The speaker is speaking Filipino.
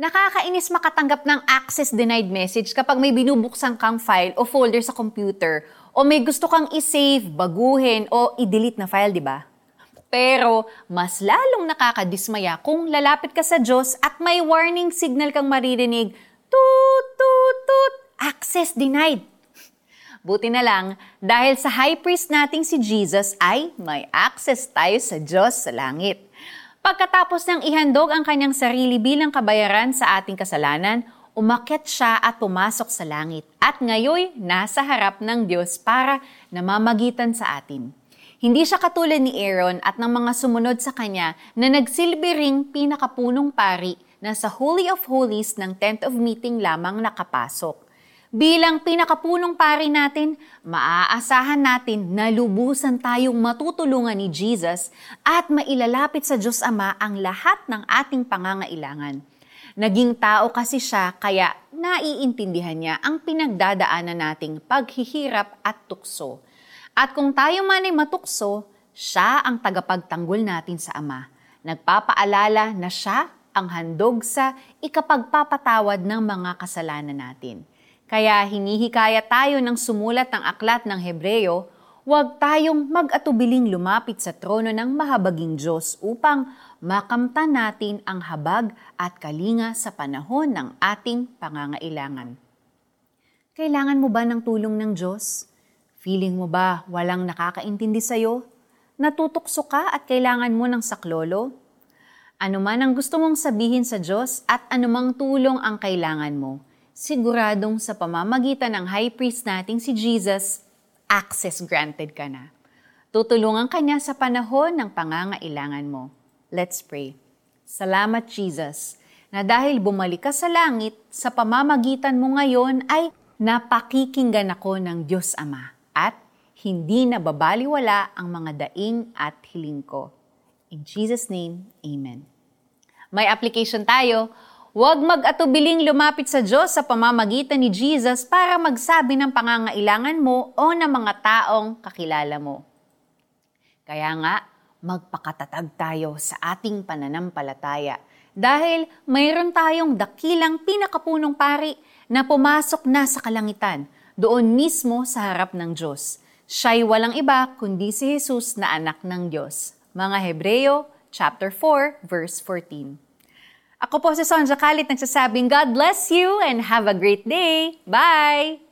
Nakakainis makatanggap ng access denied message kapag may binubuksan kang file o folder sa computer o may gusto kang i-save, baguhin o i-delete na file, di ba? Pero mas lalong nakakadismaya kung lalapit ka sa Diyos at may warning signal kang maririnig, tut, tut, tut, access denied. Buti na lang, dahil sa high priest nating si Jesus ay may access tayo sa Diyos sa langit. Pagkatapos niyang ihandog ang kanyang sarili bilang kabayaran sa ating kasalanan, umakyat siya at pumasok sa langit at ngayoy nasa harap ng Diyos para namamagitan sa atin. Hindi siya katulad ni Aaron at ng mga sumunod sa kanya na nagsilbi ring pinakapunong pari na sa Holy of Holies ng Tent of Meeting lamang nakapasok. Bilang pinakapunong pari natin, maaasahan natin na lubusan tayong matutulungan ni Jesus at mailalapit sa Diyos Ama ang lahat ng ating pangangailangan. Naging tao kasi siya kaya naiintindihan niya ang pinagdadaanan nating paghihirap at tukso. At kung tayo man ay matukso, siya ang tagapagtanggol natin sa Ama. Nagpapaalala na siya ang handog sa ikapagpapatawad ng mga kasalanan natin. Kaya hinihikaya tayo ng sumulat ng aklat ng Hebreyo, huwag tayong mag-atubiling lumapit sa trono ng mahabaging Diyos upang makamtan natin ang habag at kalinga sa panahon ng ating pangangailangan. Kailangan mo ba ng tulong ng Diyos? Feeling mo ba walang nakakaintindi sa'yo? Natutukso ka at kailangan mo ng saklolo? Ano man ang gusto mong sabihin sa Diyos at anumang tulong ang kailangan mo, siguradong sa pamamagitan ng high priest nating si Jesus, access granted ka na. Tutulungan ka niya sa panahon ng pangangailangan mo. Let's pray. Salamat Jesus, na dahil bumalik ka sa langit, sa pamamagitan mo ngayon ay napakikinggan ako ng Diyos Ama at hindi na babaliwala ang mga daing at hiling ko. In Jesus' name, Amen. May application tayo Huwag mag-atubiling lumapit sa Diyos sa pamamagitan ni Jesus para magsabi ng pangangailangan mo o ng mga taong kakilala mo. Kaya nga, magpakatatag tayo sa ating pananampalataya dahil mayroon tayong dakilang pinakapunong pari na pumasok na sa kalangitan, doon mismo sa harap ng Diyos. Siya'y walang iba kundi si Jesus na anak ng Diyos. Mga Hebreo, chapter 4, verse 14. Ako po si Sonja Kalit nagsasabing God bless you and have a great day. Bye!